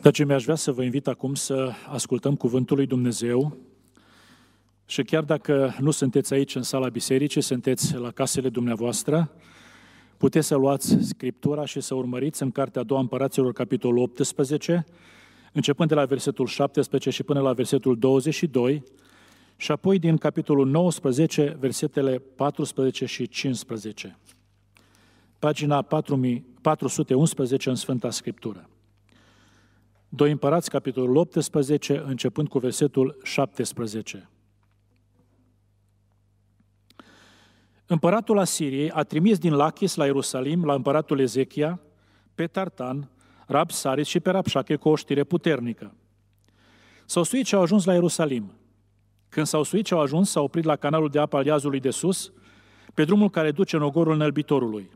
Dragii mei, aș vrea să vă invit acum să ascultăm Cuvântul lui Dumnezeu și chiar dacă nu sunteți aici în sala bisericii, sunteți la casele dumneavoastră, puteți să luați Scriptura și să urmăriți în Cartea a doua Împăraților, capitolul 18, începând de la versetul 17 și până la versetul 22, și apoi din capitolul 19, versetele 14 și 15. Pagina 411 în Sfânta Scriptură. 2 Împărați, capitolul 18, începând cu versetul 17. Împăratul Asiriei a trimis din Lachis la Ierusalim, la împăratul Ezechia, pe Tartan, Rab Saris și pe Rapșache cu o știre puternică. S-au suit și au ajuns la Ierusalim. Când s-au suit și au ajuns, s-au oprit la canalul de apă al Iazului de sus, pe drumul care duce în ogorul înălbitorului.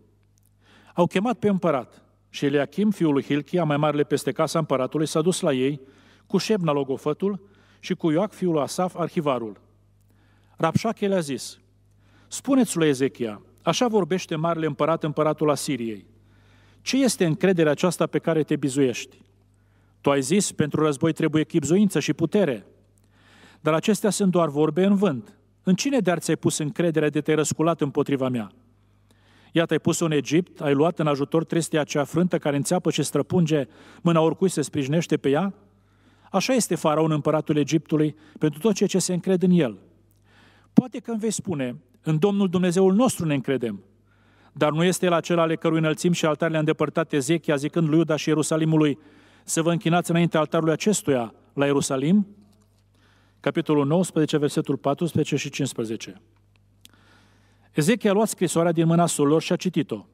Au chemat pe împărat și Eliachim, fiul lui Hilchia, mai marele peste casa împăratului, s-a dus la ei cu Șebna logofătul și cu Ioac, fiul lui Asaf, arhivarul. Rapșache le-a zis, Spuneți lui Ezechia, așa vorbește marele împărat, împăratul Asiriei. Ce este încrederea aceasta pe care te bizuiești? Tu ai zis, pentru război trebuie chipzuință și putere. Dar acestea sunt doar vorbe în vânt. În cine de-ar ți-ai pus încrederea de te-ai răsculat împotriva mea? Iată, ai pus-o în Egipt, ai luat în ajutor trestia cea frântă care înțeapă și străpunge mâna oricui se sprijinește pe ea? Așa este faraon împăratul Egiptului pentru tot ceea ce se încred în el. Poate că îmi vei spune, în Domnul Dumnezeul nostru ne încredem. Dar nu este el acela ale cărui înălțim și altarele a îndepărtat Ezechia, zicând lui Iuda și Ierusalimului, să vă închinați înainte altarului acestuia la Ierusalim? Capitolul 19, versetul 14 și 15. Ezechia a luat scrisoarea din mâna solor și a citit-o.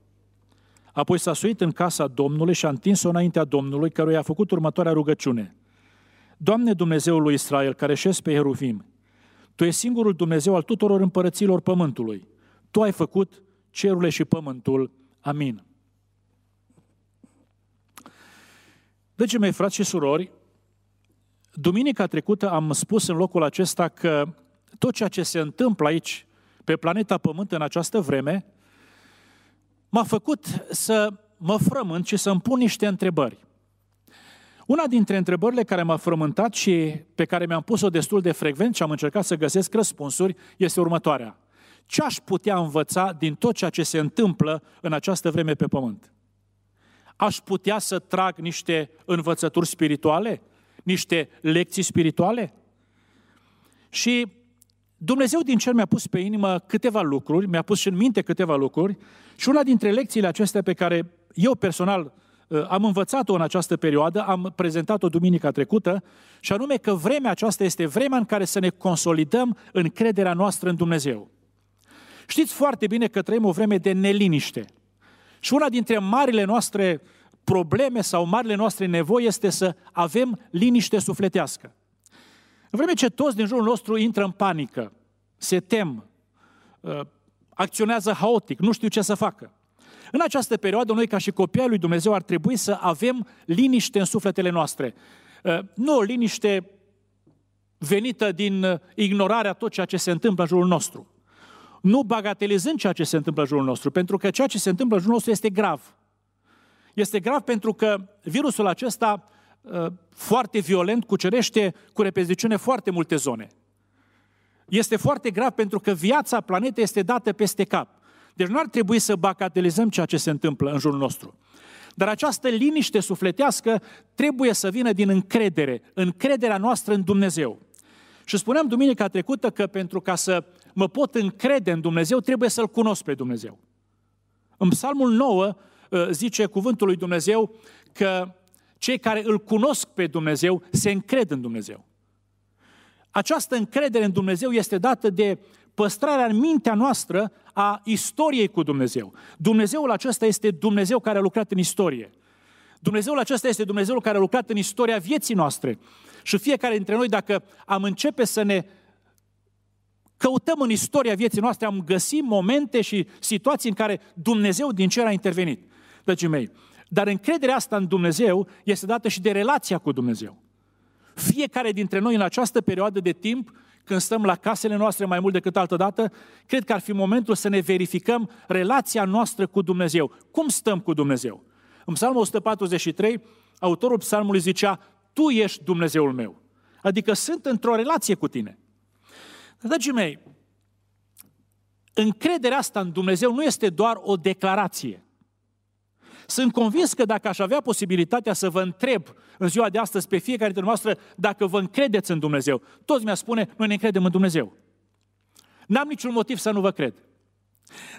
Apoi s-a suit în casa Domnului și a întins-o înaintea Domnului, căruia a făcut următoarea rugăciune. Doamne Dumnezeul lui Israel, care șezi pe Heruvim, Tu ești singurul Dumnezeu al tuturor împărăților pământului. Tu ai făcut cerurile și pământul. Amin. Dragii mei, frați și surori, duminica trecută am spus în locul acesta că tot ceea ce se întâmplă aici, pe planeta Pământ în această vreme, m-a făcut să mă frământ și să-mi pun niște întrebări. Una dintre întrebările care m-a frământat și pe care mi-am pus-o destul de frecvent și am încercat să găsesc răspunsuri este următoarea. Ce aș putea învăța din tot ceea ce se întâmplă în această vreme pe pământ? Aș putea să trag niște învățături spirituale? Niște lecții spirituale? Și Dumnezeu din cer mi-a pus pe inimă câteva lucruri, mi-a pus și în minte câteva lucruri și una dintre lecțiile acestea pe care eu personal uh, am învățat-o în această perioadă, am prezentat-o duminica trecută, și anume că vremea aceasta este vremea în care să ne consolidăm încrederea noastră în Dumnezeu. Știți foarte bine că trăim o vreme de neliniște. Și una dintre marile noastre probleme sau marile noastre nevoi este să avem liniște sufletească. În vreme ce toți din jurul nostru intră în panică, se tem, uh, acționează haotic, nu știu ce să facă. În această perioadă, noi ca și copii ai lui Dumnezeu ar trebui să avem liniște în sufletele noastre. Uh, nu o liniște venită din uh, ignorarea tot ceea ce se întâmplă în jurul nostru. Nu bagatelizând ceea ce se întâmplă în jurul nostru, pentru că ceea ce se întâmplă în jurul nostru este grav. Este grav pentru că virusul acesta Uh, foarte violent, cucerește cu repeziciune foarte multe zone. Este foarte grav pentru că viața planetei este dată peste cap. Deci nu ar trebui să bacatelizăm ceea ce se întâmplă în jurul nostru. Dar această liniște sufletească trebuie să vină din încredere, încrederea noastră în Dumnezeu. Și spuneam duminica trecută că pentru ca să mă pot încrede în Dumnezeu, trebuie să-L cunosc pe Dumnezeu. În Psalmul 9 uh, zice cuvântul lui Dumnezeu că cei care îl cunosc pe Dumnezeu se încred în Dumnezeu. Această încredere în Dumnezeu este dată de păstrarea în mintea noastră a istoriei cu Dumnezeu. Dumnezeul acesta este Dumnezeu care a lucrat în istorie. Dumnezeul acesta este Dumnezeul care a lucrat în istoria vieții noastre. Și fiecare dintre noi, dacă am începe să ne căutăm în istoria vieții noastre, am găsit momente și situații în care Dumnezeu din cer a intervenit. Dragii mei, dar încrederea asta în Dumnezeu este dată și de relația cu Dumnezeu. Fiecare dintre noi în această perioadă de timp, când stăm la casele noastre mai mult decât altă dată, cred că ar fi momentul să ne verificăm relația noastră cu Dumnezeu. Cum stăm cu Dumnezeu? În Psalmul 143 autorul psalmului zicea, Tu ești Dumnezeul meu. Adică sunt într-o relație cu tine. Dragii mei, încrederea asta în Dumnezeu nu este doar o declarație. Sunt convins că dacă aș avea posibilitatea să vă întreb în ziua de astăzi pe fiecare dintre noastre dacă vă încredeți în Dumnezeu, toți mi-a spune, noi ne încredem în Dumnezeu. N-am niciun motiv să nu vă cred.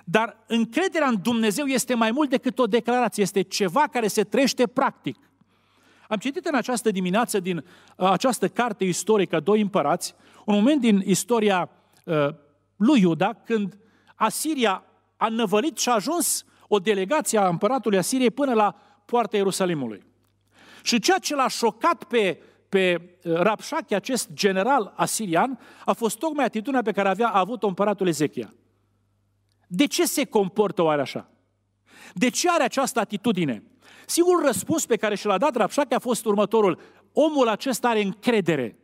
Dar încrederea în Dumnezeu este mai mult decât o declarație, este ceva care se trăiește practic. Am citit în această dimineață din uh, această carte istorică, Doi împărați, un moment din istoria uh, lui Iuda, când Asiria a năvălit și a ajuns o delegație a împăratului Asiriei până la poarta Ierusalimului. Și ceea ce l-a șocat pe, pe uh, Rapșache, acest general asirian, a fost tocmai atitudinea pe care avea avut-o împăratul Ezechia. De ce se comportă oare așa? De ce are această atitudine? Singurul răspuns pe care și l-a dat Rapșache a fost următorul. Omul acesta are încredere.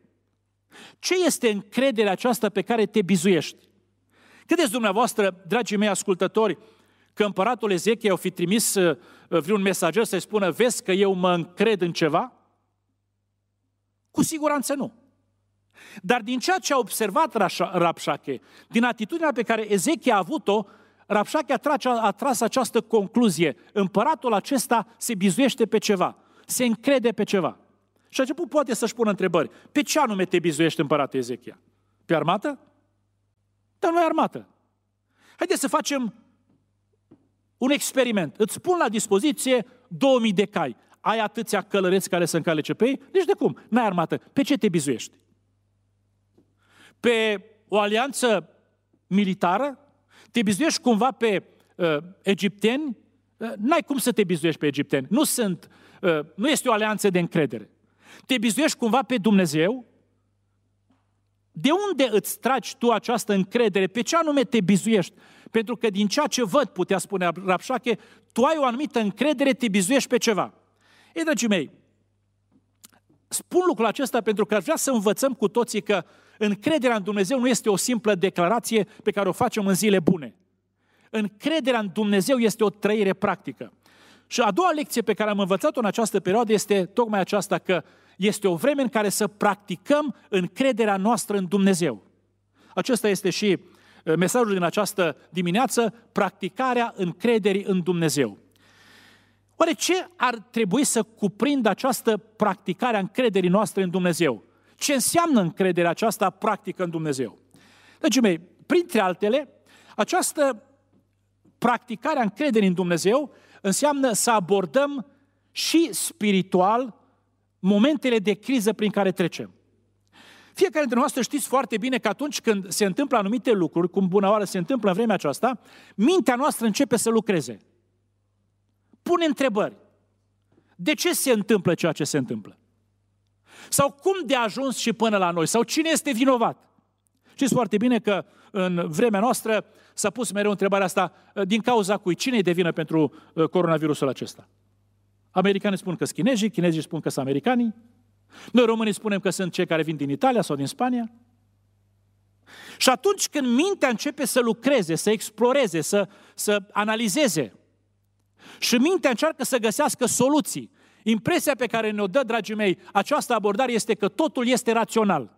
Ce este încrederea aceasta pe care te bizuiești? Credeți dumneavoastră, dragii mei ascultători, că împăratul Ezechia o fi trimis uh, vreun mesager să-i spună, vezi că eu mă încred în ceva? Cu siguranță nu. Dar din ceea ce a observat Rapșache, din atitudinea pe care Ezechia a avut-o, Rapșache a tras această concluzie. Împăratul acesta se bizuiește pe ceva, se încrede pe ceva. Și a început poate să-și pună întrebări. Pe ce anume te bizuiești împăratul Ezechia? Pe armată? Dar nu e armată. Haideți să facem un experiment. Îți pun la dispoziție 2000 de cai. Ai atâția călăreți care să încalece pe ei? Nici de cum. N-ai armată. Pe ce te bizuiești? Pe o alianță militară? Te bizuiești cumva pe uh, egipteni? Uh, n-ai cum să te bizuiești pe egipteni. Nu sunt, uh, nu este o alianță de încredere. Te bizuiești cumva pe Dumnezeu? De unde îți tragi tu această încredere? Pe ce anume te bizuiești? Pentru că din ceea ce văd, putea spune Rapșache, tu ai o anumită încredere, te bizuiești pe ceva. Ei, dragii mei, spun lucrul acesta pentru că aș vrea să învățăm cu toții că încrederea în Dumnezeu nu este o simplă declarație pe care o facem în zile bune. Încrederea în Dumnezeu este o trăire practică. Și a doua lecție pe care am învățat-o în această perioadă este tocmai aceasta că este o vreme în care să practicăm încrederea noastră în Dumnezeu. Acesta este și uh, mesajul din această dimineață, practicarea încrederii în Dumnezeu. Oare ce ar trebui să cuprindă această practicare a încrederii noastre în Dumnezeu? Ce înseamnă încrederea aceasta practică în Dumnezeu? Dragii mei, printre altele, această practicare a încrederii în Dumnezeu înseamnă să abordăm și spiritual momentele de criză prin care trecem. Fiecare dintre noastre știți foarte bine că atunci când se întâmplă anumite lucruri, cum bună oară se întâmplă în vremea aceasta, mintea noastră începe să lucreze. Pune întrebări. De ce se întâmplă ceea ce se întâmplă? Sau cum de a ajuns și până la noi? Sau cine este vinovat? Știți foarte bine că în vremea noastră s-a pus mereu întrebarea asta din cauza cui cine e de vină pentru uh, coronavirusul acesta? Americanii spun că sunt chinezii, chinezii spun că sunt americanii. Noi românii spunem că sunt cei care vin din Italia sau din Spania. Și atunci când mintea începe să lucreze, să exploreze, să, să analizeze, și mintea încearcă să găsească soluții, impresia pe care ne-o dă, dragii mei, această abordare este că totul este rațional.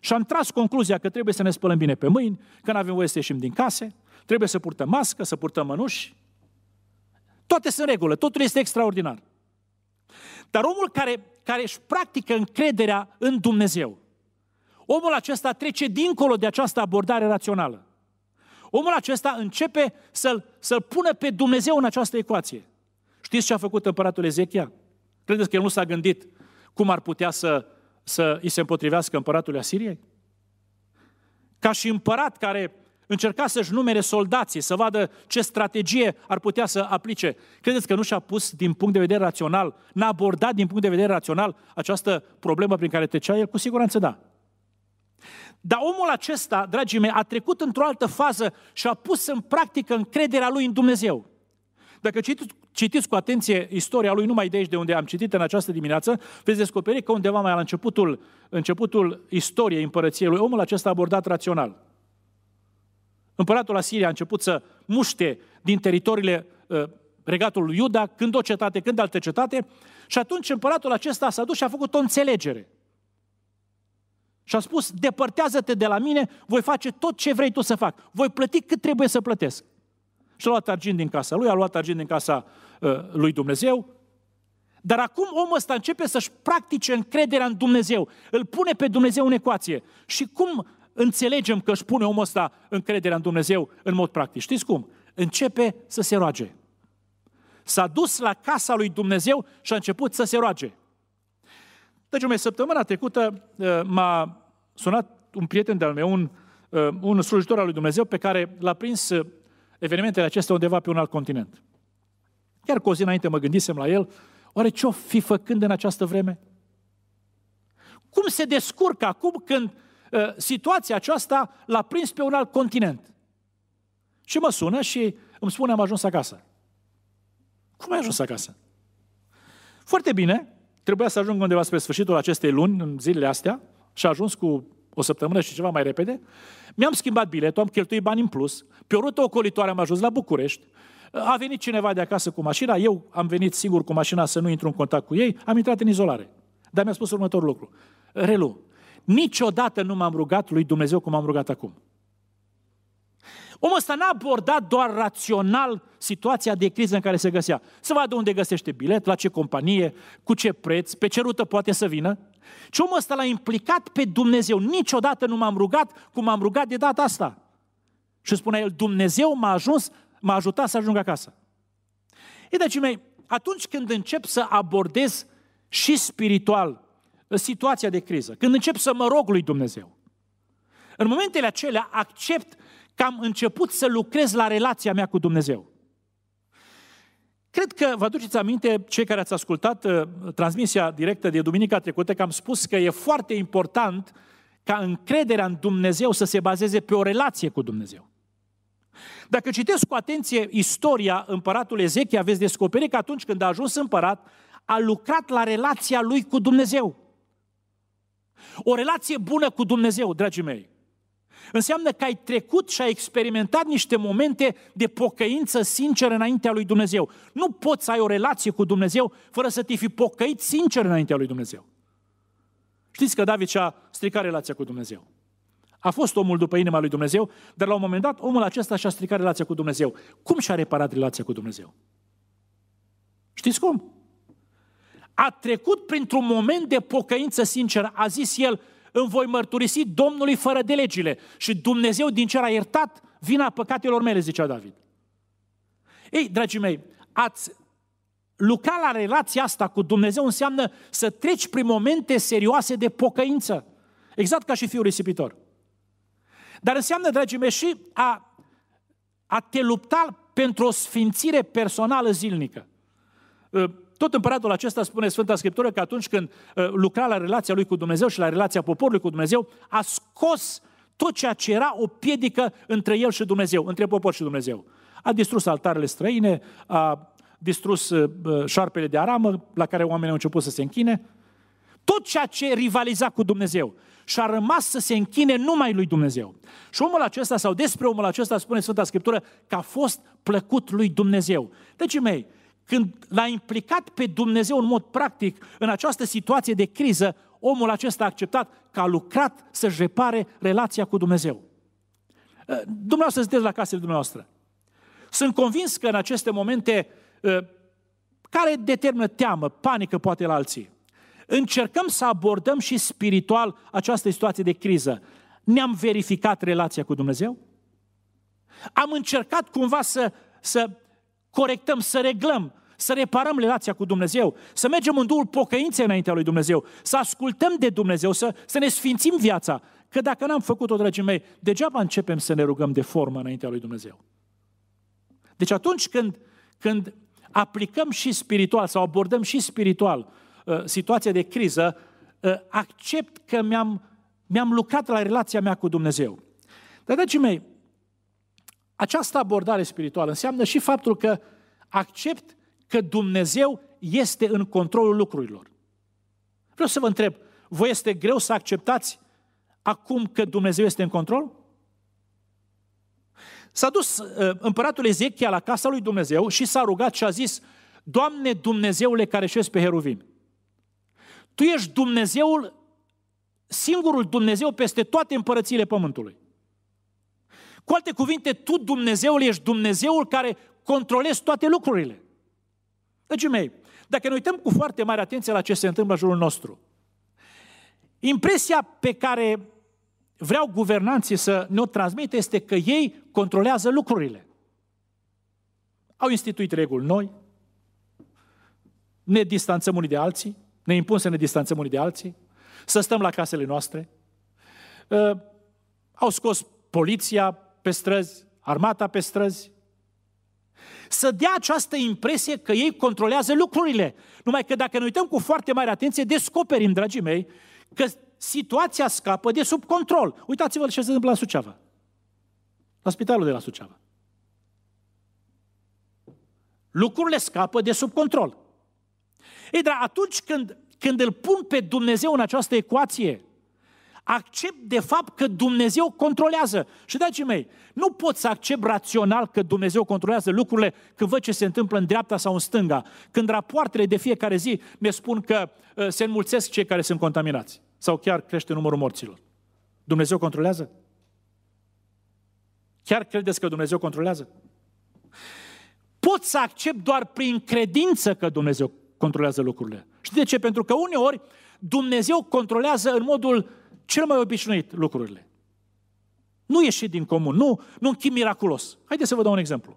Și am tras concluzia că trebuie să ne spălăm bine pe mâini, că nu avem voie să ieșim din case, trebuie să purtăm mască, să purtăm mănuși, toate sunt regulă, totul este extraordinar. Dar omul care, care își practică încrederea în Dumnezeu, omul acesta trece dincolo de această abordare rațională. Omul acesta începe să-l, să-l pună pe Dumnezeu în această ecuație. Știți ce a făcut împăratul Ezechia? Credeți că el nu s-a gândit cum ar putea să, să îi se împotrivească împăratul Asiriei? Ca și împărat care Încerca să-și numere soldații, să vadă ce strategie ar putea să aplice. Credeți că nu și-a pus din punct de vedere rațional, n-a abordat din punct de vedere rațional această problemă prin care trecea el? Cu siguranță da. Dar omul acesta, dragii mei, a trecut într-o altă fază și a pus în practică încrederea lui în Dumnezeu. Dacă citiți, citiți cu atenție istoria lui numai de aici de unde am citit în această dimineață, veți descoperi că undeva mai la începutul, începutul istoriei împărăției lui, omul acesta a abordat rațional. Împăratul Asiria a început să muște din teritoriile uh, regatul lui Iuda, când o cetate, când altă cetate, și atunci împăratul acesta s-a dus și a făcut o înțelegere. Și a spus, depărtează-te de la mine, voi face tot ce vrei tu să fac. Voi plăti cât trebuie să plătesc. Și a luat argint din casa lui, a luat argint din casa uh, lui Dumnezeu. Dar acum omul ăsta începe să-și practice încrederea în Dumnezeu. Îl pune pe Dumnezeu în ecuație. Și cum înțelegem că își pune omul ăsta încrederea în Dumnezeu în mod practic? Știți cum? Începe să se roage. S-a dus la casa lui Dumnezeu și a început să se roage. Deci, o săptămâna trecută uh, m-a sunat un prieten de-al meu, un, uh, un slujitor al lui Dumnezeu, pe care l-a prins uh, evenimentele acestea undeva pe un alt continent. Chiar cu o zi înainte mă gândisem la el, oare ce-o fi făcând în această vreme? Cum se descurcă acum când uh, situația aceasta l-a prins pe un alt continent? Și mă sună și îmi spune, am ajuns acasă. Cum ai ajuns acasă? Foarte bine, trebuia să ajung undeva spre sfârșitul acestei luni, în zilele astea, și a ajuns cu o săptămână și ceva mai repede. Mi-am schimbat biletul, am cheltuit bani în plus, pe o rută ocolitoare am ajuns la București, a venit cineva de acasă cu mașina, eu am venit singur cu mașina să nu intru în contact cu ei, am intrat în izolare. Dar mi-a spus următorul lucru. Relu, niciodată nu m-am rugat lui Dumnezeu cum am rugat acum. Omul ăsta n-a abordat doar rațional situația de criză în care se găsea. Să vadă unde găsește bilet, la ce companie, cu ce preț, pe ce rută poate să vină. Și omul ăsta l-a implicat pe Dumnezeu. Niciodată nu m-am rugat cum m-am rugat de data asta. Și spunea el, Dumnezeu m-a ajuns, m-a ajutat să ajung acasă. E, dragii mei, atunci când încep să abordez și spiritual situația de criză, când încep să mă rog lui Dumnezeu, în momentele acelea accept că am început să lucrez la relația mea cu Dumnezeu. Cred că vă aduceți aminte, cei care ați ascultat uh, transmisia directă de duminica trecută, că am spus că e foarte important ca încrederea în Dumnezeu să se bazeze pe o relație cu Dumnezeu. Dacă citesc cu atenție istoria împăratului Ezechia, veți descoperi că atunci când a ajuns împărat, a lucrat la relația lui cu Dumnezeu. O relație bună cu Dumnezeu, dragii mei. Înseamnă că ai trecut și ai experimentat niște momente de pocăință sinceră înaintea lui Dumnezeu. Nu poți să ai o relație cu Dumnezeu fără să te fi pocăit sincer înaintea lui Dumnezeu. Știți că David și-a stricat relația cu Dumnezeu. A fost omul după inima lui Dumnezeu, dar la un moment dat omul acesta și-a stricat relația cu Dumnezeu. Cum și-a reparat relația cu Dumnezeu? Știți cum? A trecut printr-un moment de pocăință sinceră. A zis el, îmi voi mărturisi Domnului fără de legile. Și Dumnezeu din cer a iertat vina păcatelor mele, zicea David. Ei, dragii mei, ați lucra la relația asta cu Dumnezeu înseamnă să treci prin momente serioase de pocăință. Exact ca și fiul risipitor. Dar înseamnă, dragii mei, și a, a te lupta pentru o sfințire personală zilnică. Tot împăratul acesta spune Sfânta Scriptură că atunci când uh, lucra la relația lui cu Dumnezeu și la relația poporului cu Dumnezeu, a scos tot ceea ce era o piedică între el și Dumnezeu, între popor și Dumnezeu. A distrus altarele străine, a distrus uh, șarpele de aramă la care oamenii au început să se închine. Tot ceea ce rivaliza cu Dumnezeu și a rămas să se închine numai lui Dumnezeu. Și omul acesta, sau despre omul acesta, spune Sfânta Scriptură, că a fost plăcut lui Dumnezeu. Deci, mei, când l-a implicat pe Dumnezeu în mod practic în această situație de criză, omul acesta a acceptat că a lucrat să-și repare relația cu Dumnezeu. Uh, dumneavoastră sunteți la casele dumneavoastră. Sunt convins că în aceste momente uh, care determină teamă, panică poate la alții, încercăm să abordăm și spiritual această situație de criză. Ne-am verificat relația cu Dumnezeu? Am încercat cumva să, să corectăm, să reglăm, să reparăm relația cu Dumnezeu, să mergem în duhul pocăinței înaintea lui Dumnezeu, să ascultăm de Dumnezeu, să, să ne sfințim viața. Că dacă n-am făcut-o, dragii mei, degeaba începem să ne rugăm de formă înaintea lui Dumnezeu. Deci atunci când, când aplicăm și spiritual sau abordăm și spiritual uh, situația de criză, uh, accept că mi-am, mi-am lucrat la relația mea cu Dumnezeu. Dar, dragii mei, această abordare spirituală înseamnă și faptul că accept că Dumnezeu este în controlul lucrurilor. Vreau să vă întreb, voi este greu să acceptați acum că Dumnezeu este în control? S-a dus uh, împăratul Ezechia la casa lui Dumnezeu și s-a rugat și a zis, Doamne Dumnezeule care șezi pe heruvim, Tu ești Dumnezeul, singurul Dumnezeu peste toate împărățiile pământului. Cu alte cuvinte, Tu, Dumnezeul, ești Dumnezeul care controlezi toate lucrurile. Dragii mei, dacă ne uităm cu foarte mare atenție la ce se întâmplă în jurul nostru, impresia pe care vreau guvernanții să ne-o transmită este că ei controlează lucrurile. Au instituit reguli noi, ne distanțăm unii de alții, ne impun să ne distanțăm unii de alții, să stăm la casele noastre. Uh, au scos poliția pe străzi, armata pe străzi, să dea această impresie că ei controlează lucrurile. Numai că dacă ne uităm cu foarte mare atenție, descoperim, dragii mei, că situația scapă de sub control. Uitați-vă ce se întâmplă la Suceava. La spitalul de la Suceava. Lucrurile scapă de sub control. Ei, dar atunci când, când îl pun pe Dumnezeu în această ecuație, accept de fapt că Dumnezeu controlează. Și dragii mei, nu pot să accept rațional că Dumnezeu controlează lucrurile când văd ce se întâmplă în dreapta sau în stânga, când rapoartele de fiecare zi ne spun că uh, se înmulțesc cei care sunt contaminați sau chiar crește numărul morților. Dumnezeu controlează? Chiar credeți că Dumnezeu controlează? Pot să accept doar prin credință că Dumnezeu controlează lucrurile. Și de ce? Pentru că uneori Dumnezeu controlează în modul cel mai obișnuit lucrurile. Nu ieși din comun, nu, nu un chim miraculos. Haideți să vă dau un exemplu.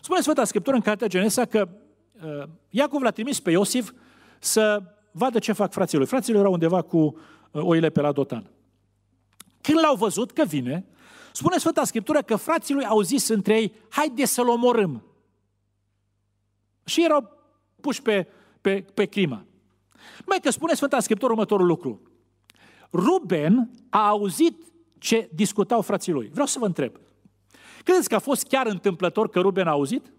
Spune Sfânta Scriptură în Cartea Genesa că uh, Iacov l-a trimis pe Iosif să vadă ce fac frații lui. Frații lui erau undeva cu uh, oile pe la Dotan. Când l-au văzut că vine, spune Sfânta Scriptură că frații lui au zis între ei, haide să-l omorâm. Și erau puși pe, pe, pe crimă. Mai că spune Sfânta Scriptură următorul lucru. Ruben a auzit ce discutau frații lui. Vreau să vă întreb. Credeți că a fost chiar întâmplător că Ruben a auzit?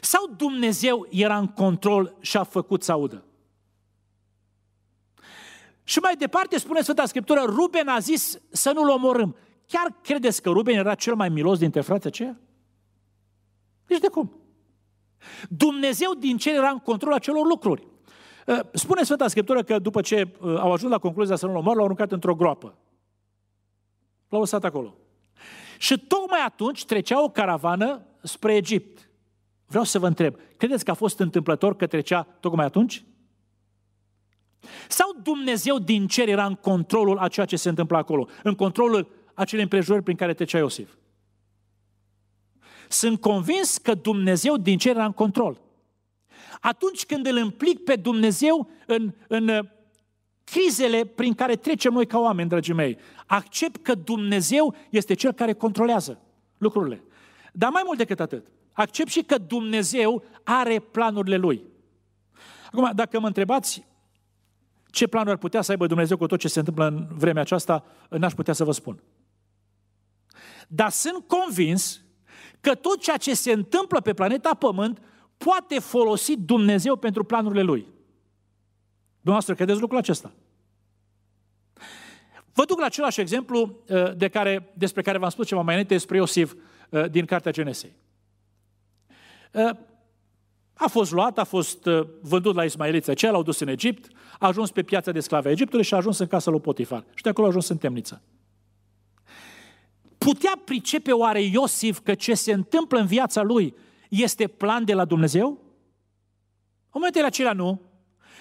Sau Dumnezeu era în control și a făcut să audă? Și mai departe spune Sfânta Scriptură, Ruben a zis să nu-l omorâm. Chiar credeți că Ruben era cel mai milos dintre frații aceia? Nici de cum. Dumnezeu din cer era în control acelor lucruri. Uh, spune Sfânta Scriptură că după ce uh, au ajuns la concluzia să nu-l omor, l-au aruncat într-o groapă. L-au lăsat acolo. Și tocmai atunci trecea o caravană spre Egipt. Vreau să vă întreb, credeți că a fost întâmplător că trecea tocmai atunci? Sau Dumnezeu din cer era în controlul a ceea ce se întâmplă acolo, în controlul acelei împrejurări prin care trecea Iosif? Sunt convins că Dumnezeu din cer era în control. Atunci când îl implic pe Dumnezeu în, în uh, crizele prin care trecem noi ca oameni, dragii mei, accept că Dumnezeu este Cel care controlează lucrurile. Dar mai mult decât atât, accept și că Dumnezeu are planurile Lui. Acum, dacă mă întrebați ce planuri ar putea să aibă Dumnezeu cu tot ce se întâmplă în vremea aceasta, n-aș putea să vă spun. Dar sunt convins că tot ceea ce se întâmplă pe planeta Pământ poate folosi Dumnezeu pentru planurile Lui. Dumneavoastră credeți lucrul acesta? Vă duc la același exemplu uh, de care, despre care v-am spus ceva mai înainte despre Iosif uh, din Cartea Genesei. Uh, a fost luat, a fost vândut la ismaeliți aceia, l-au dus în Egipt, a ajuns pe piața de sclave a Egiptului și a ajuns în casa lui Potifar. Și de acolo a ajuns în temniță. Putea pricepe oare Iosif că ce se întâmplă în viața lui este plan de la Dumnezeu? În momentele acelea nu.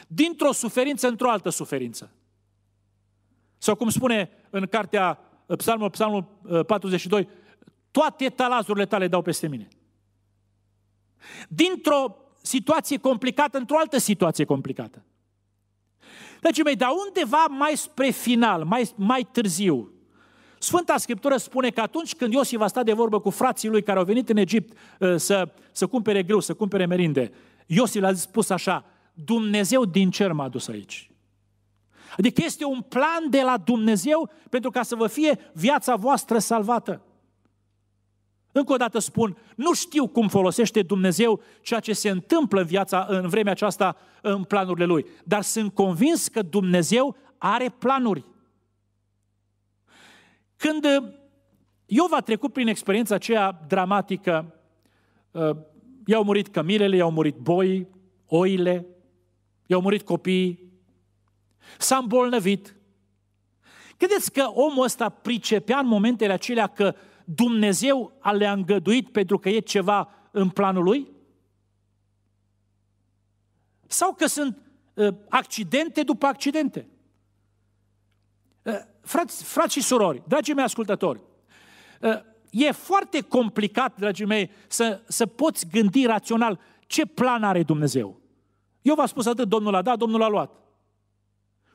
Dintr-o suferință într-o altă suferință. Sau cum spune în cartea uh, Psalmul, Psalmul 42, uh, toate talazurile tale dau peste mine. Dintr-o situație complicată într-o altă situație complicată. Dragii mei, dar undeva mai spre final, mai, mai târziu, Sfânta Scriptură spune că atunci când Iosif a stat de vorbă cu frații lui care au venit în Egipt uh, să, să cumpere grâu, să cumpere merinde, Iosif a spus așa, Dumnezeu din cer m-a dus aici. Adică este un plan de la Dumnezeu pentru ca să vă fie viața voastră salvată. Încă o dată spun, nu știu cum folosește Dumnezeu ceea ce se întâmplă în viața, în vremea aceasta, în planurile Lui, dar sunt convins că Dumnezeu are planuri. Când uh, Iov a trecut prin experiența aceea dramatică. Uh, i-au murit cămilele, i-au murit boii, oile, i-au murit copiii, s-a îmbolnăvit. Credeți că omul ăsta pricepea în momentele acelea că Dumnezeu le-a îngăduit pentru că e ceva în planul lui? Sau că sunt uh, accidente după accidente? Uh, frați, frați și surori, dragii mei ascultători, uh, e foarte complicat, dragii mei, să, să poți gândi rațional ce plan are Dumnezeu. Eu v-am spus atât, Domnul a dat, Domnul a luat.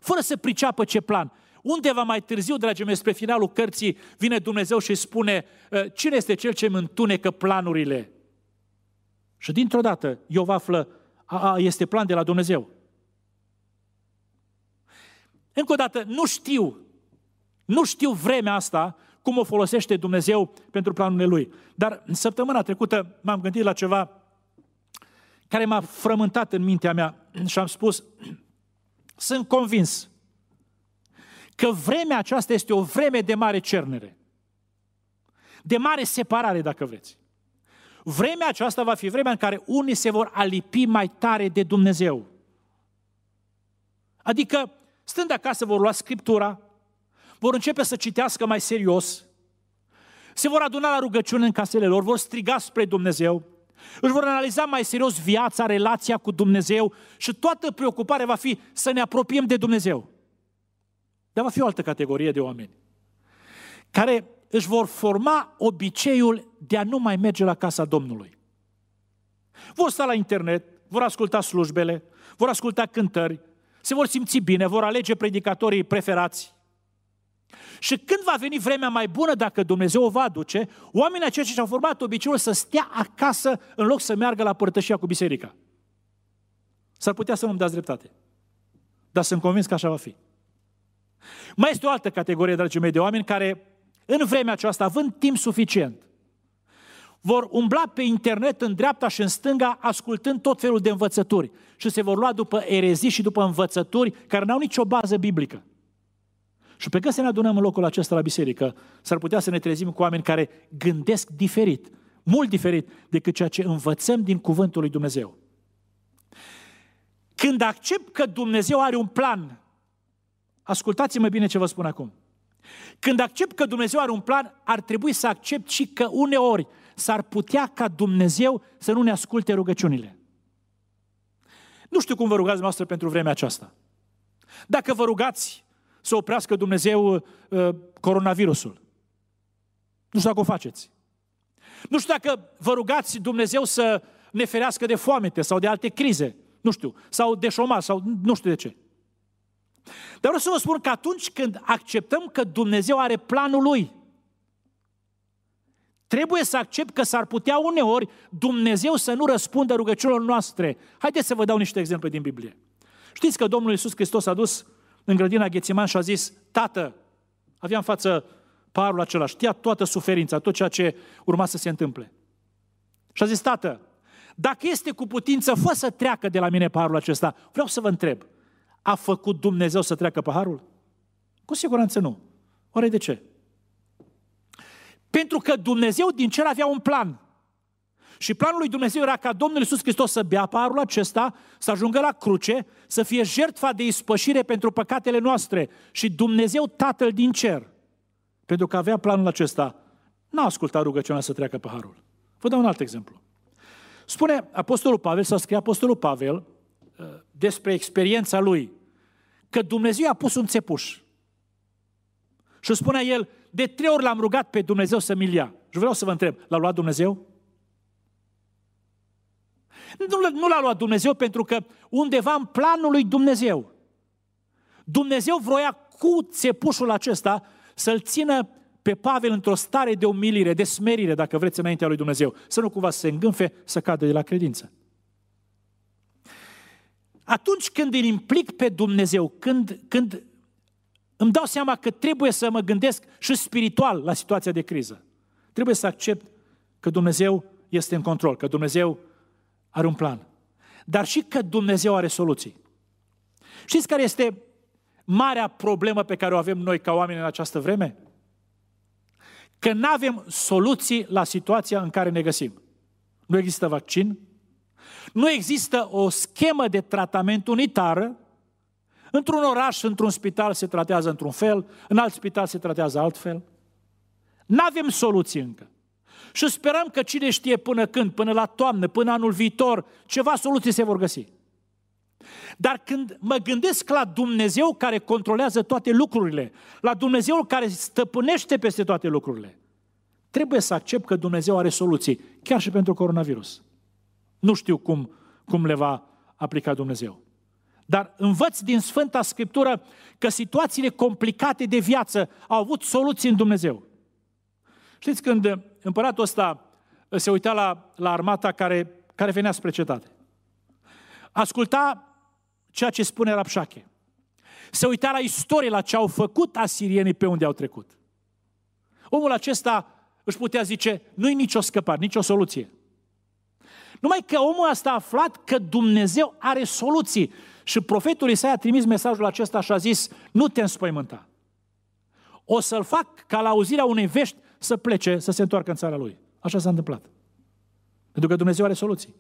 Fără să priceapă ce plan. Undeva mai târziu, dragii mei, spre finalul cărții, vine Dumnezeu și spune, cine este cel ce îmi întunecă planurile? Și dintr-o dată, Iov află, a, a, este plan de la Dumnezeu. Încă o dată, nu știu, nu știu vremea asta, cum o folosește Dumnezeu pentru planurile Lui. Dar săptămâna trecută m-am gândit la ceva care m-a frământat în mintea mea și am spus, sunt convins că vremea aceasta este o vreme de mare cernere, de mare separare, dacă vreți. Vremea aceasta va fi vremea în care unii se vor alipi mai tare de Dumnezeu. Adică, stând acasă, vor lua Scriptura, vor începe să citească mai serios, se vor aduna la rugăciune în casele lor, vor striga spre Dumnezeu, își vor analiza mai serios viața, relația cu Dumnezeu și toată preocuparea va fi să ne apropiem de Dumnezeu. Dar va fi o altă categorie de oameni care își vor forma obiceiul de a nu mai merge la casa Domnului. Vor sta la internet, vor asculta slujbele, vor asculta cântări, se vor simți bine, vor alege predicatorii preferați. Și când va veni vremea mai bună, dacă Dumnezeu o va aduce, oamenii aceștia și-au format obiceiul să stea acasă în loc să meargă la părtășia cu biserica. S-ar putea să nu-mi dați dreptate. Dar sunt convins că așa va fi. Mai este o altă categorie, dragii mei, de oameni care în vremea aceasta, având timp suficient, vor umbla pe internet în dreapta și în stânga, ascultând tot felul de învățături și se vor lua după erezii și după învățături care n-au nicio bază biblică. Și pe când să ne adunăm în locul acesta la biserică, s-ar putea să ne trezim cu oameni care gândesc diferit, mult diferit decât ceea ce învățăm din cuvântul lui Dumnezeu. Când accept că Dumnezeu are un plan, ascultați-mă bine ce vă spun acum. Când accept că Dumnezeu are un plan, ar trebui să accept și că uneori s-ar putea ca Dumnezeu să nu ne asculte rugăciunile. Nu știu cum vă rugați noastră pentru vremea aceasta. Dacă vă rugați să oprească Dumnezeu uh, coronavirusul, nu știu dacă o faceți. Nu știu dacă vă rugați Dumnezeu să ne ferească de foamete sau de alte crize, nu știu, sau de șomaj, sau nu știu de ce. Dar vreau să vă spun că atunci când acceptăm că Dumnezeu are planul Lui, trebuie să accept că s-ar putea uneori Dumnezeu să nu răspundă rugăciunilor noastre. Haideți să vă dau niște exemple din Biblie. Știți că Domnul Iisus Hristos a dus în grădina Ghețiman și a zis, Tată, avea în față parul acela, știa toată suferința, tot ceea ce urma să se întâmple. Și a zis, Tată, dacă este cu putință, fă să treacă de la mine parul acesta. Vreau să vă întreb, a făcut Dumnezeu să treacă paharul? Cu siguranță nu. Oare de ce? Pentru că Dumnezeu din cer avea un plan. Și planul lui Dumnezeu era ca Domnul Iisus Hristos să bea paharul acesta, să ajungă la cruce, să fie jertfa de ispășire pentru păcatele noastre. Și Dumnezeu Tatăl din cer, pentru că avea planul acesta, n-a ascultat rugăciunea să treacă paharul. Vă dau un alt exemplu. Spune Apostolul Pavel, să scrie Apostolul Pavel, despre experiența lui, că Dumnezeu a pus un țepuș. Și spunea el, de trei ori l-am rugat pe Dumnezeu să mi ia. Și vreau să vă întreb, l-a luat Dumnezeu? Nu, nu l-a luat Dumnezeu pentru că undeva în planul lui Dumnezeu, Dumnezeu vroia cu țepușul acesta să-l țină pe Pavel într-o stare de umilire, de smerire, dacă vreți, înaintea lui Dumnezeu. Să nu cumva să se îngânfe, să cadă de la credință. Atunci când îl implic pe Dumnezeu, când, când îmi dau seama că trebuie să mă gândesc și spiritual la situația de criză, trebuie să accept că Dumnezeu este în control, că Dumnezeu are un plan, dar și că Dumnezeu are soluții. Știți care este marea problemă pe care o avem noi ca oameni în această vreme? că nu avem soluții la situația în care ne găsim. Nu există vaccin, nu există o schemă de tratament unitară. Într-un oraș, într-un spital se tratează într-un fel, în alt spital se tratează altfel. Nu avem soluții încă. Și sperăm că cine știe până când, până la toamnă, până anul viitor, ceva soluții se vor găsi. Dar când mă gândesc la Dumnezeu care controlează toate lucrurile, la Dumnezeu care stăpânește peste toate lucrurile, trebuie să accept că Dumnezeu are soluții, chiar și pentru coronavirus. Nu știu cum, cum le va aplica Dumnezeu. Dar învăț din Sfânta Scriptură că situațiile complicate de viață au avut soluții în Dumnezeu. Știți când împăratul ăsta se uita la, la armata care, care venea spre cetate. Asculta ceea ce spune Rapșache. Se uita la istorie, la ce au făcut asirienii pe unde au trecut. Omul acesta își putea zice, nu-i nicio scăpare, nicio soluție. Numai că omul ăsta a aflat că Dumnezeu are soluții. Și profetul Isaia a trimis mesajul acesta și a zis, nu te înspăimânta. O să-l fac ca la auzirea unei vești să plece, să se întoarcă în țara lui. Așa s-a întâmplat. Pentru că Dumnezeu are soluții.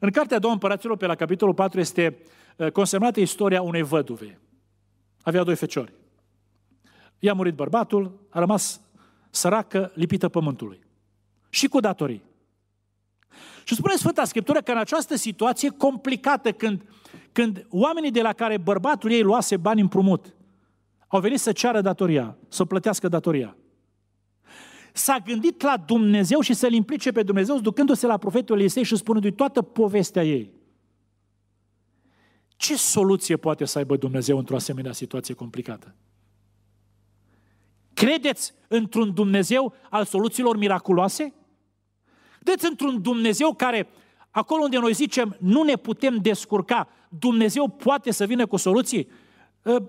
În Cartea a doua împăraților, pe la capitolul 4, este uh, consemnată istoria unei văduve. Avea doi feciori. I-a murit bărbatul, a rămas săracă, lipită pământului. Și cu datorii. Și spune Sfânta Scriptură că în această situație complicată, când, când oamenii de la care bărbatul ei luase bani împrumut, au venit să ceară datoria, să plătească datoria s-a gândit la Dumnezeu și să-L implice pe Dumnezeu, ducându-se la profetul Elisei și spunându-i toată povestea ei. Ce soluție poate să aibă Dumnezeu într-o asemenea situație complicată? Credeți într-un Dumnezeu al soluțiilor miraculoase? Credeți într-un Dumnezeu care, acolo unde noi zicem, nu ne putem descurca, Dumnezeu poate să vină cu soluții? Ă,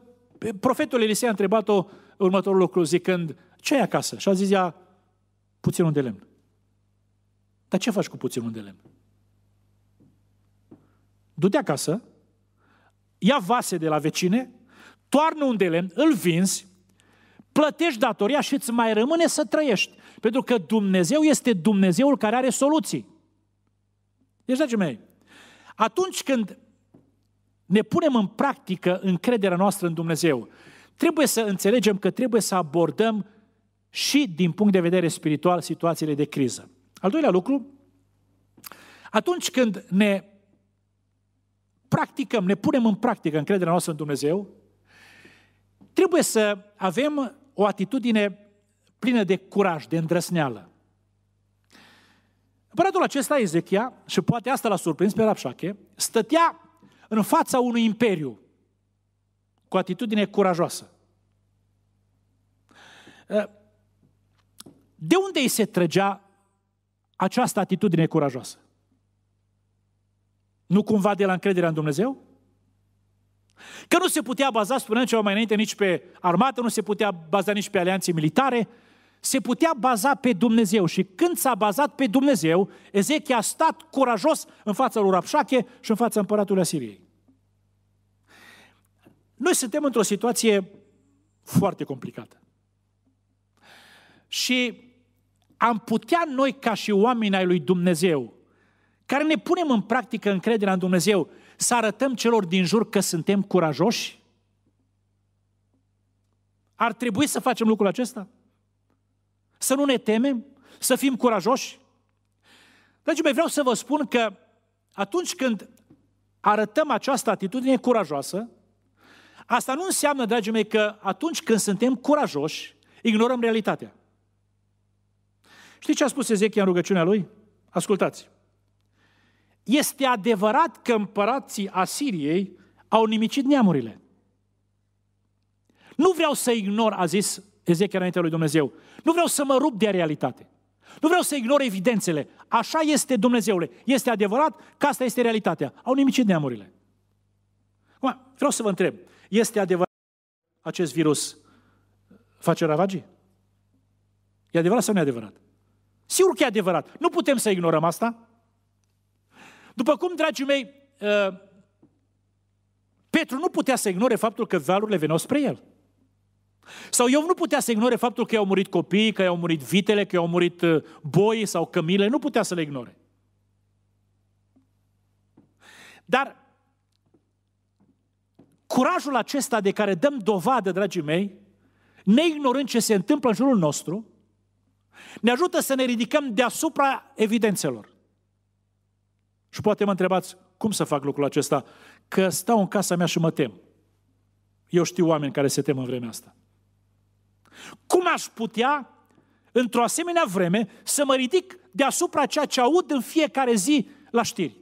profetul Elisei a întrebat-o următorul lucru zicând, ce ai acasă? Și a zis ea, puținul de lemn. Dar ce faci cu puținul de lemn? Du-te acasă, ia vase de la vecine, toarnă un de lemn, îl vinzi, plătești datoria și îți mai rămâne să trăiești. Pentru că Dumnezeu este Dumnezeul care are soluții. Deci, dragii mei, atunci când ne punem în practică încrederea noastră în Dumnezeu, trebuie să înțelegem că trebuie să abordăm și din punct de vedere spiritual situațiile de criză. Al doilea lucru, atunci când ne practicăm, ne punem în practică încrederea noastră în Dumnezeu, trebuie să avem o atitudine plină de curaj, de îndrăsneală. Împăratul acesta, Ezechia, și poate asta l-a surprins pe Rapșache, stătea în fața unui imperiu cu atitudine curajoasă. De unde îi se trăgea această atitudine curajoasă? Nu cumva de la încrederea în Dumnezeu? Că nu se putea baza, spuneam ceva mai înainte, nici pe armată, nu se putea baza nici pe alianțe militare, se putea baza pe Dumnezeu. Și când s-a bazat pe Dumnezeu, Ezechia a stat curajos în fața lui Rapșache și în fața împăratului Asiriei. Noi suntem într-o situație foarte complicată. Și am putea noi, ca și oameni ai lui Dumnezeu, care ne punem în practică încrederea în Dumnezeu, să arătăm celor din jur că suntem curajoși? Ar trebui să facem lucrul acesta? Să nu ne temem? Să fim curajoși? Dragii mei, vreau să vă spun că atunci când arătăm această atitudine curajoasă, asta nu înseamnă, dragii mei, că atunci când suntem curajoși, ignorăm realitatea. Știți ce a spus Ezechia în rugăciunea lui? Ascultați. Este adevărat că împărații Asiriei au nimicit neamurile. Nu vreau să ignor, a zis Ezechia înaintea lui Dumnezeu, nu vreau să mă rup de realitate. Nu vreau să ignor evidențele. Așa este Dumnezeule. Este adevărat că asta este realitatea. Au nimicit neamurile. Acum, vreau să vă întreb, este adevărat acest virus face ravagii? E adevărat sau nu e adevărat? Sigur că e adevărat. Nu putem să ignorăm asta. După cum, dragii mei, uh, Petru nu putea să ignore faptul că valurile veneau spre el. Sau eu nu putea să ignore faptul că i-au murit copiii, că i-au murit vitele, că i-au murit uh, boi sau cămile, nu putea să le ignore. Dar curajul acesta de care dăm dovadă, dragii mei, neignorând ce se întâmplă în jurul nostru, ne ajută să ne ridicăm deasupra evidențelor. Și poate mă întrebați, cum să fac lucrul acesta? Că stau în casa mea și mă tem. Eu știu oameni care se tem în vremea asta. Cum aș putea, într-o asemenea vreme, să mă ridic deasupra ceea ce aud în fiecare zi la știri?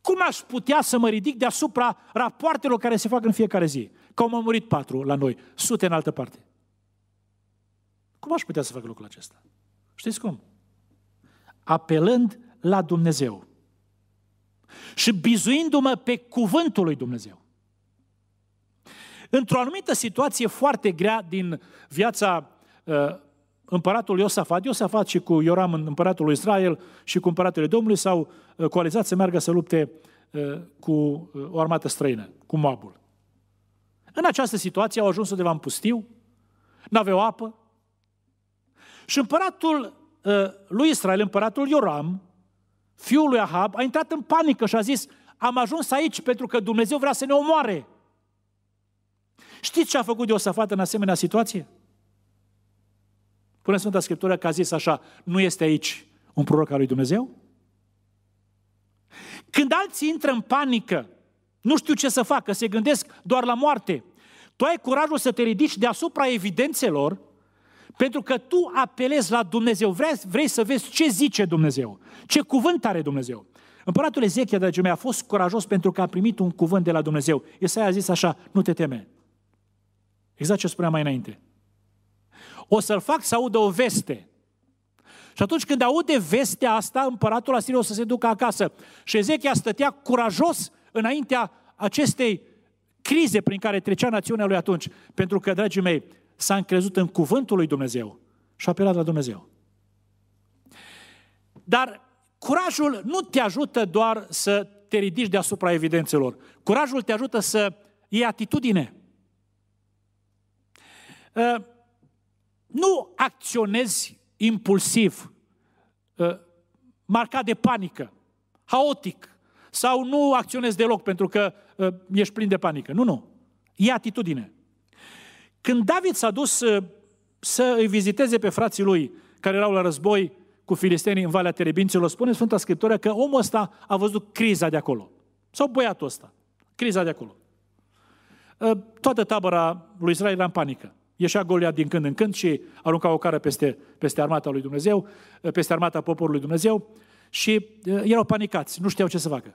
Cum aș putea să mă ridic deasupra rapoartelor care se fac în fiecare zi? Că au murit patru la noi, sute în altă parte. Cum aș putea să fac lucrul acesta? Știți cum? Apelând la Dumnezeu și bizuindu-mă pe cuvântul lui Dumnezeu. Într-o anumită situație foarte grea din viața uh, împăratului Iosafat, Iosafat și cu Ioram, împăratul lui Israel și cu împăratul Domnului s-au uh, coalizat să meargă să lupte uh, cu uh, o armată străină, cu Moabul. În această situație au ajuns undeva în pustiu, n-aveau apă și împăratul uh, lui Israel, împăratul Ioram, fiul lui Ahab, a intrat în panică și a zis, am ajuns aici pentru că Dumnezeu vrea să ne omoare. Știți ce a făcut Iosafat în asemenea situație? Pune Sfânta Scriptură că a zis așa, nu este aici un proroc al lui Dumnezeu? Când alții intră în panică, nu știu ce să facă, se gândesc doar la moarte, tu ai curajul să te ridici deasupra evidențelor, pentru că tu apelezi la Dumnezeu, vrei, vrei să vezi ce zice Dumnezeu, ce cuvânt are Dumnezeu. Împăratul Ezechia, dragii mei, a fost curajos pentru că a primit un cuvânt de la Dumnezeu. Isaia a zis așa, nu te teme. Exact ce spuneam mai înainte. O să-l fac să audă o veste. Și atunci când aude vestea asta, împăratul Asiriei o să se ducă acasă. Și Ezechia stătea curajos înaintea acestei crize prin care trecea națiunea lui atunci. Pentru că, dragii mei, s-a încrezut în cuvântul lui Dumnezeu și a apelat la Dumnezeu. Dar curajul nu te ajută doar să te ridici deasupra evidențelor. Curajul te ajută să iei atitudine. Uh, nu acționezi impulsiv, uh, marcat de panică, haotic, sau nu acționezi deloc pentru că uh, ești plin de panică. Nu, nu. E atitudine. Când David s-a dus să îi viziteze pe frații lui care erau la război cu filistenii în Valea Terebinților, spune Sfânta Scriptură că omul ăsta a văzut criza de acolo. Sau băiatul ăsta. Criza de acolo. Toată tabăra lui Israel era în panică. Ieșea Goliat din când în când și arunca o cară peste, peste armata lui Dumnezeu, peste armata poporului Dumnezeu și erau panicați, nu știau ce să facă.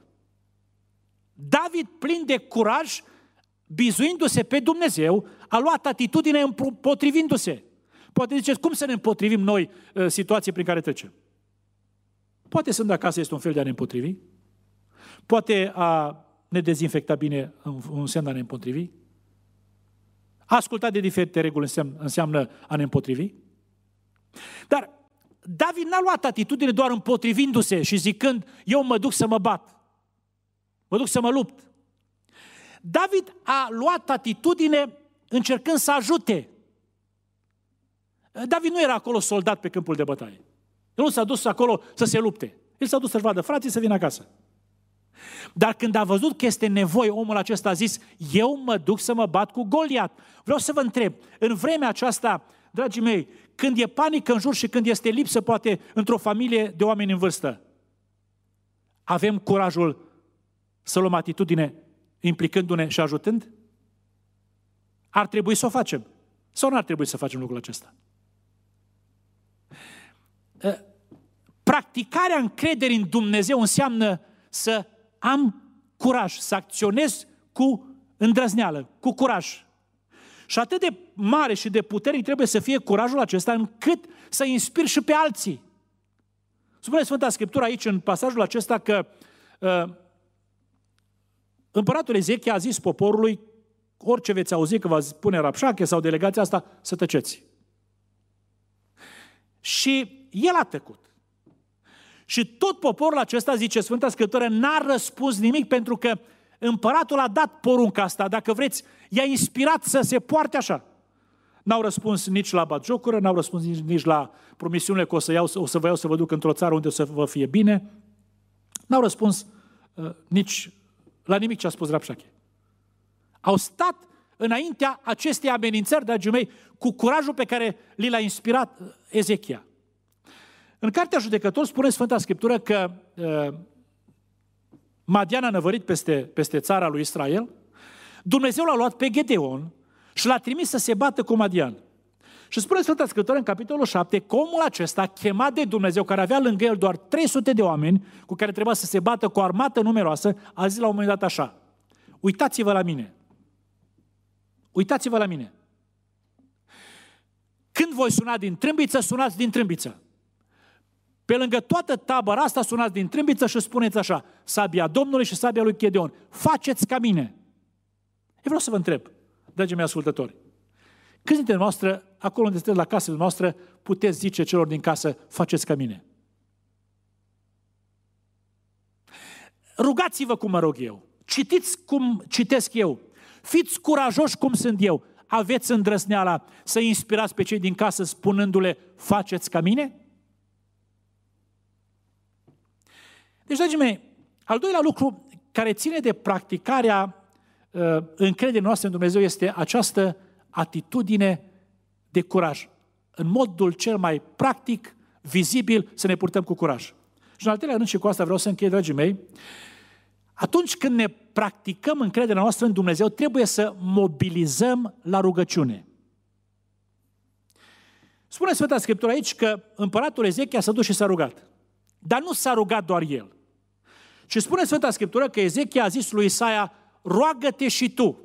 David, plin de curaj, bizuindu-se pe Dumnezeu, a luat atitudine împotrivindu-se. Poate ziceți, cum să ne împotrivim noi situații prin care trecem? Poate sunt acasă este un fel de a ne împotrivi. Poate a ne dezinfecta bine un semn de a ne împotrivi. A asculta de diferite reguli înseamnă, înseamnă a ne împotrivi. Dar David n-a luat atitudine doar împotrivindu-se și zicând, eu mă duc să mă bat, mă duc să mă lupt. David a luat atitudine încercând să ajute. David nu era acolo soldat pe câmpul de bătaie. El nu s-a dus acolo să se lupte. El s-a dus să-și vadă frații să vină acasă. Dar când a văzut că este nevoie, omul acesta a zis, eu mă duc să mă bat cu Goliat. Vreau să vă întreb, în vremea aceasta, dragii mei, când e panică în jur și când este lipsă, poate, într-o familie de oameni în vârstă, avem curajul să luăm atitudine implicându-ne și ajutând? Ar trebui să o facem. Sau nu ar trebui să facem lucrul acesta? Practicarea încrederii în Dumnezeu înseamnă să am curaj, să acționez cu îndrăzneală, cu curaj. Și atât de mare și de puternic trebuie să fie curajul acesta încât să inspir și pe alții. Spune Sfânta Scriptură aici, în pasajul acesta, că uh, împăratul Ezechia a zis poporului, orice veți auzi că va spune Rapșache sau delegația asta, să tăceți. Și el a tăcut. Și tot poporul acesta, zice Sfânta Scriptură, n-a răspuns nimic pentru că împăratul a dat porunca asta, dacă vreți, i-a inspirat să se poarte așa. N-au răspuns nici la batjocură, n-au răspuns nici, nici la promisiunile că o să, iau, o să vă iau să vă duc într-o țară unde o să vă fie bine. N-au răspuns uh, nici la nimic ce a spus Rapșache. Au stat înaintea acestei amenințări, dragii mei, cu curajul pe care li l-a inspirat uh, Ezechia. În Cartea Judecător spune Sfânta Scriptură că uh, Madian a năvărit peste, peste țara lui Israel, Dumnezeu l-a luat pe Gedeon și l-a trimis să se bată cu Madian. Și spune Sfânta Scriptură în capitolul 7 că omul acesta, chemat de Dumnezeu, care avea lângă el doar 300 de oameni cu care trebuia să se bată cu o armată numeroasă, a zis la un moment dat așa, uitați-vă la mine. Uitați-vă la mine. Când voi suna din trâmbiță, sunați din trâmbiță. Pe lângă toată tabăra asta sunați din trâmbiță și spuneți așa, sabia Domnului și sabia lui Chedeon, faceți ca mine. Eu vreau să vă întreb, dragii mei ascultători, câți dintre noastre, acolo unde sunteți la casă noastră, puteți zice celor din casă, faceți ca mine? Rugați-vă cum mă rog eu. Citiți cum citesc eu. Fiți curajoși cum sunt eu. Aveți îndrăzneala să inspirați pe cei din casă spunându-le, faceți ca mine? Deci, dragii mei, al doilea lucru care ține de practicarea uh, încrederii noastre în Dumnezeu este această atitudine de curaj. În modul cel mai practic, vizibil, să ne purtăm cu curaj. Și în al treilea rând, și cu asta vreau să închei, dragii mei, atunci când ne practicăm încrederea noastră în Dumnezeu, trebuie să mobilizăm la rugăciune. Spune Sfânta Scriptură aici că împăratul Ezechia s-a dus și s-a rugat. Dar nu s-a rugat doar el. Și spune Sfânta Scriptură că Ezechia a zis lui Isaia, roagă-te și tu.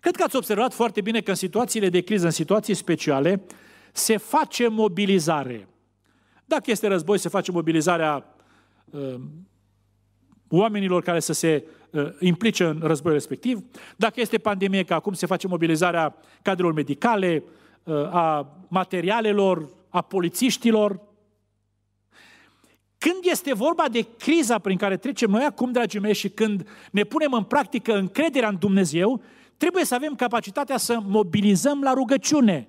Cred că ați observat foarte bine că în situațiile de criză, în situații speciale, se face mobilizare. Dacă este război, se face mobilizarea uh, oamenilor care să se uh, implice în războiul respectiv. Dacă este pandemie, ca acum se face mobilizarea cadrelor medicale, uh, a materialelor, a polițiștilor. Când este vorba de criza prin care trecem noi acum, dragii mei, și când ne punem în practică încrederea în Dumnezeu, trebuie să avem capacitatea să mobilizăm la rugăciune.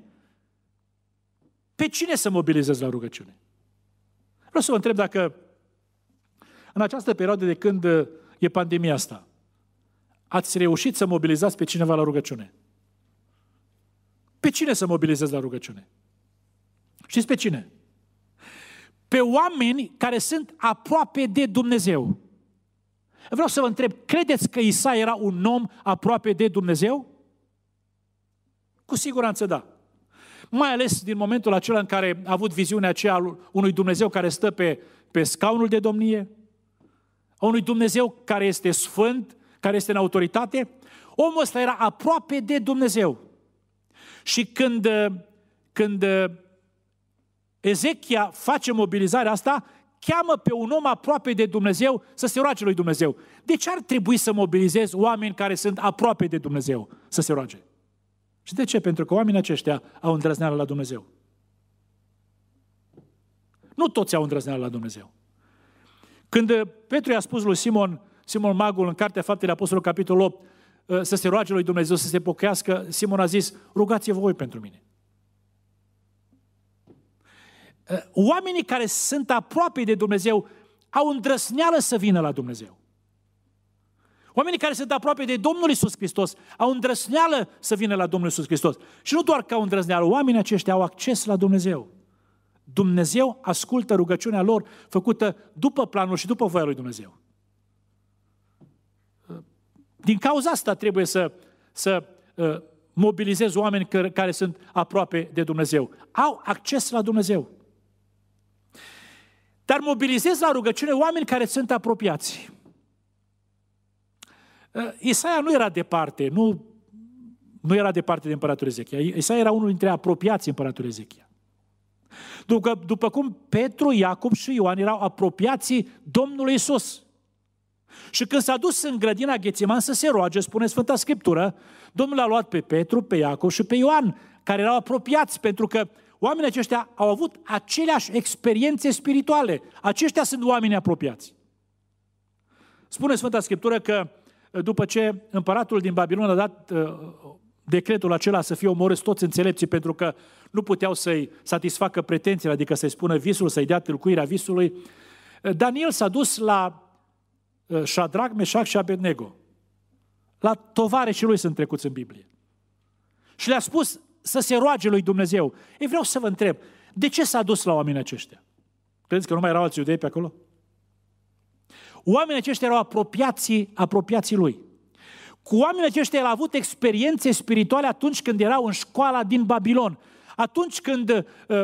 Pe cine să mobilizez la rugăciune? Vreau să vă întreb dacă în această perioadă de când e pandemia asta, ați reușit să mobilizați pe cineva la rugăciune? Pe cine să mobilizez la rugăciune? Știți pe cine? Pe oameni care sunt aproape de Dumnezeu. Vreau să vă întreb, credeți că Isa era un om aproape de Dumnezeu? Cu siguranță da. Mai ales din momentul acela în care a avut viziunea aceea unui Dumnezeu care stă pe, pe scaunul de domnie, a unui Dumnezeu care este sfânt, care este în autoritate, omul ăsta era aproape de Dumnezeu. Și când, când Ezechia face mobilizarea asta, cheamă pe un om aproape de Dumnezeu să se roage lui Dumnezeu. De ce ar trebui să mobilizez oameni care sunt aproape de Dumnezeu să se roage? Și de ce? Pentru că oamenii aceștia au îndrăzneală la Dumnezeu. Nu toți au îndrăzneală la Dumnezeu. Când Petru i-a spus lui Simon, Simon Magul, în Cartea Faptele Apostolului, capitolul 8, să se roage lui Dumnezeu, să se pocăiască, Simon a zis, rugați-vă voi pentru mine. Oamenii care sunt aproape de Dumnezeu au îndrăsneală să vină la Dumnezeu. Oamenii care sunt aproape de Domnul Isus Hristos au îndrăsneală să vină la Domnul Isus Hristos. Și nu doar că au îndrăsneală, oamenii aceștia au acces la Dumnezeu. Dumnezeu ascultă rugăciunea lor făcută după planul și după voia lui Dumnezeu. Din cauza asta trebuie să, să uh, mobilizez oameni care, care sunt aproape de Dumnezeu. Au acces la Dumnezeu. Dar mobilizez la rugăciune oameni care sunt apropiați. Uh, Isaia nu era departe, nu, nu era departe de împăratul Ezechia. Isaia era unul dintre apropiații împăratul Ezechia. După, după cum Petru, Iacob și Ioan erau apropiații Domnului Isus. Și când s-a dus în grădina Ghețiman să se roage, spune Sfânta Scriptură, Domnul a luat pe Petru, pe Iacob și pe Ioan, care erau apropiați, pentru că Oamenii aceștia au avut aceleași experiențe spirituale. Aceștia sunt oameni apropiați. Spune Sfânta Scriptură că după ce împăratul din Babilon a dat uh, decretul acela să fie omorâți toți înțelepții pentru că nu puteau să-i satisfacă pretențiile, adică să-i spună visul, să-i dea tâlcuirea visului, Daniel s-a dus la uh, Shadrach, Meșac și Abednego. La tovare și lui sunt trecuți în Biblie. Și le-a spus să se roage lui Dumnezeu. Ei vreau să vă întreb, de ce s-a dus la oamenii aceștia? Credeți că nu mai erau alți iudei pe acolo? Oamenii aceștia erau apropiații, apropiații lui. Cu oamenii aceștia el a avut experiențe spirituale atunci când erau în școala din Babilon. Atunci când uh,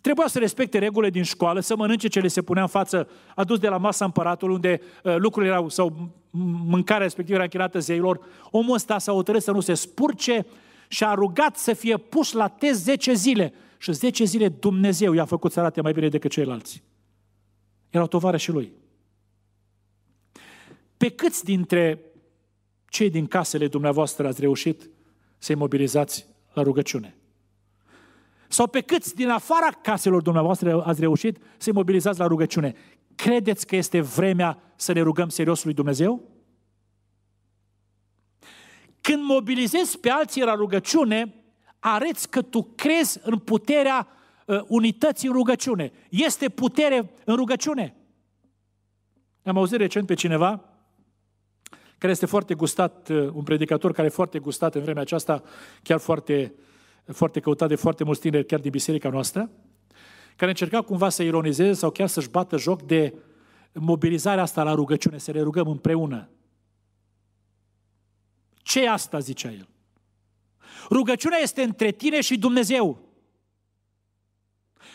trebuia să respecte regulile din școală, să mănânce ce le se punea în față, adus de la masa împăratului, unde uh, lucrurile erau, sau mâncarea respectivă era închinată zeilor. Omul ăsta s-a hotărât să nu se spurce și a rugat să fie pus la test 10 zile. Și 10 zile Dumnezeu i-a făcut să arate mai bine decât ceilalți. Erau tovară și lui. Pe câți dintre cei din casele dumneavoastră ați reușit să-i mobilizați la rugăciune? Sau pe câți din afara caselor dumneavoastră ați reușit să-i mobilizați la rugăciune? Credeți că este vremea să ne rugăm serios lui Dumnezeu? Când mobilizezi pe alții la rugăciune, arăți că tu crezi în puterea uh, unității în rugăciune. Este putere în rugăciune. Am auzit recent pe cineva care este foarte gustat, uh, un predicator care e foarte gustat în vremea aceasta, chiar foarte, foarte căutat de foarte mulți tineri, chiar din biserica noastră, care încerca cumva să ironizeze sau chiar să-și bată joc de mobilizarea asta la rugăciune, să ne rugăm împreună. Ce e asta, zicea el? Rugăciunea este între tine și Dumnezeu.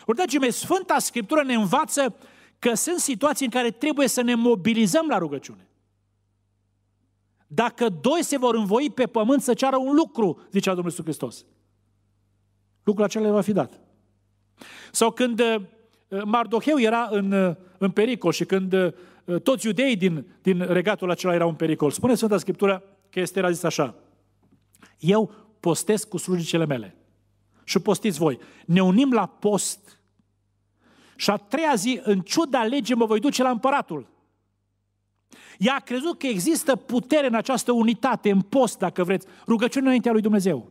Ori, dragii mei, Sfânta Scriptură ne învață că sunt situații în care trebuie să ne mobilizăm la rugăciune. Dacă doi se vor învoi pe pământ să ceară un lucru, zicea Domnul Iisus Hristos, lucrul acela le va fi dat. Sau când uh, Mardoheu era în, uh, în pericol și când uh, toți iudeii din, din regatul acela erau în pericol, spune Sfânta Scriptură că este era zis așa, eu postesc cu slujicele mele și postiți voi. Ne unim la post și a treia zi, în ciuda legii, mă voi duce la împăratul. Ea a crezut că există putere în această unitate, în post, dacă vreți, rugăciune înaintea lui Dumnezeu.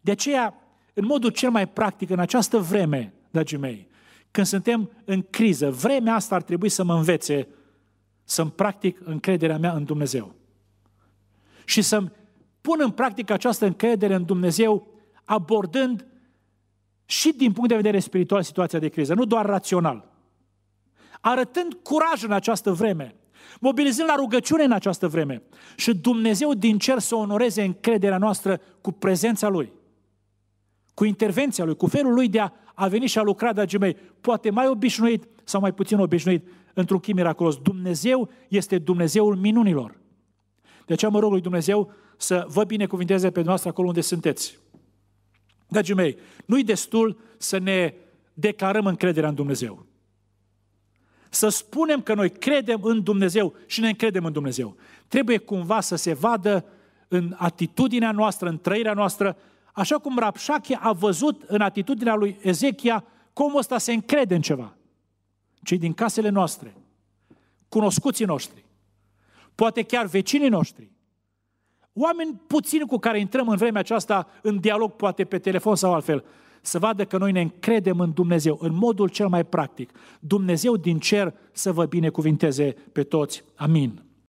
De aceea, în modul cel mai practic, în această vreme, dragii mei, când suntem în criză, vremea asta ar trebui să mă învețe să-mi practic încrederea mea în Dumnezeu. Și să-mi pun în practică această încredere în Dumnezeu, abordând și din punct de vedere spiritual situația de criză, nu doar rațional. Arătând curaj în această vreme, mobilizând la rugăciune în această vreme și Dumnezeu din cer să onoreze încrederea noastră cu prezența Lui, cu intervenția Lui, cu felul Lui de a, a veni și a lucra, dragii mei, poate mai obișnuit sau mai puțin obișnuit, într-un chim miraculos. Dumnezeu este Dumnezeul minunilor. De aceea mă rog lui Dumnezeu să vă binecuvinteze pe noastră acolo unde sunteți. Dragii mei, nu-i destul să ne declarăm încrederea în Dumnezeu. Să spunem că noi credem în Dumnezeu și ne încredem în Dumnezeu. Trebuie cumva să se vadă în atitudinea noastră, în trăirea noastră, așa cum Rapșache a văzut în atitudinea lui Ezechia cum ăsta se încrede în ceva. Cei din casele noastre, cunoscuții noștri, poate chiar vecinii noștri, oameni puțini cu care intrăm în vremea aceasta în dialog, poate pe telefon sau altfel, să vadă că noi ne încredem în Dumnezeu, în modul cel mai practic. Dumnezeu din cer să vă binecuvinteze pe toți. Amin.